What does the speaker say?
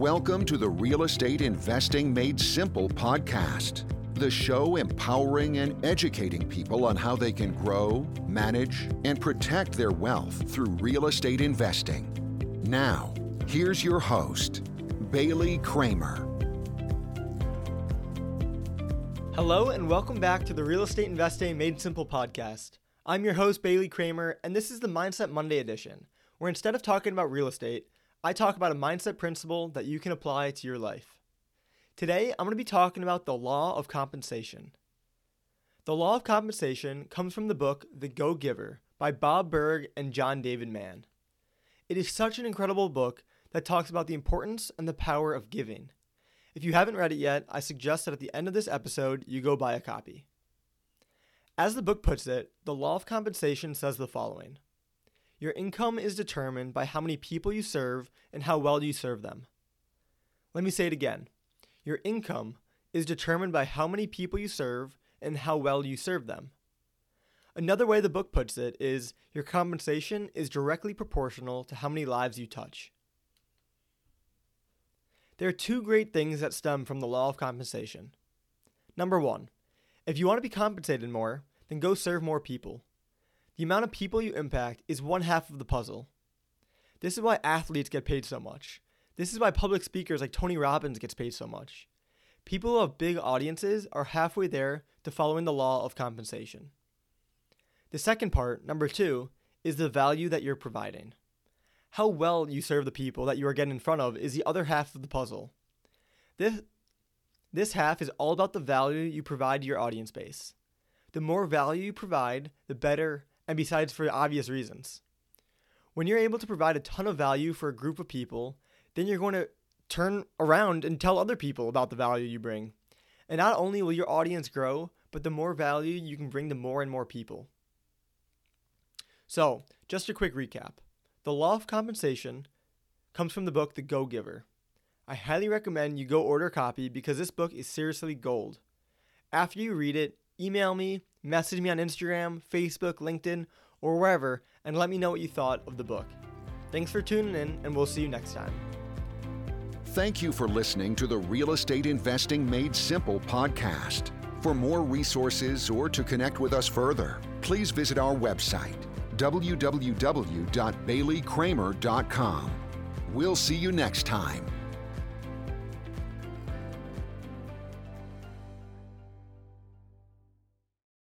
Welcome to the Real Estate Investing Made Simple podcast, the show empowering and educating people on how they can grow, manage, and protect their wealth through real estate investing. Now, here's your host, Bailey Kramer. Hello, and welcome back to the Real Estate Investing Made Simple podcast. I'm your host, Bailey Kramer, and this is the Mindset Monday edition, where instead of talking about real estate, I talk about a mindset principle that you can apply to your life. Today, I'm going to be talking about the law of compensation. The law of compensation comes from the book The Go Giver by Bob Burg and John David Mann. It is such an incredible book that talks about the importance and the power of giving. If you haven't read it yet, I suggest that at the end of this episode, you go buy a copy. As the book puts it, the law of compensation says the following your income is determined by how many people you serve and how well you serve them. Let me say it again. Your income is determined by how many people you serve and how well you serve them. Another way the book puts it is your compensation is directly proportional to how many lives you touch. There are two great things that stem from the law of compensation. Number one, if you want to be compensated more, then go serve more people. The amount of people you impact is one half of the puzzle. This is why athletes get paid so much. This is why public speakers like Tony Robbins gets paid so much. People who have big audiences are halfway there to following the law of compensation. The second part, number two, is the value that you're providing. How well you serve the people that you are getting in front of is the other half of the puzzle. This, this half is all about the value you provide to your audience base. The more value you provide, the better and besides for obvious reasons. When you're able to provide a ton of value for a group of people, then you're going to turn around and tell other people about the value you bring. And not only will your audience grow, but the more value you can bring to more and more people. So, just a quick recap The law of compensation comes from the book The Go Giver. I highly recommend you go order a copy because this book is seriously gold. After you read it, email me message me on Instagram, Facebook, LinkedIn, or wherever and let me know what you thought of the book. Thanks for tuning in, and we'll see you next time. Thank you for listening to the Real Estate Investing Made Simple podcast. For more resources or to connect with us further, please visit our website, www.baileykramer.com. We'll see you next time.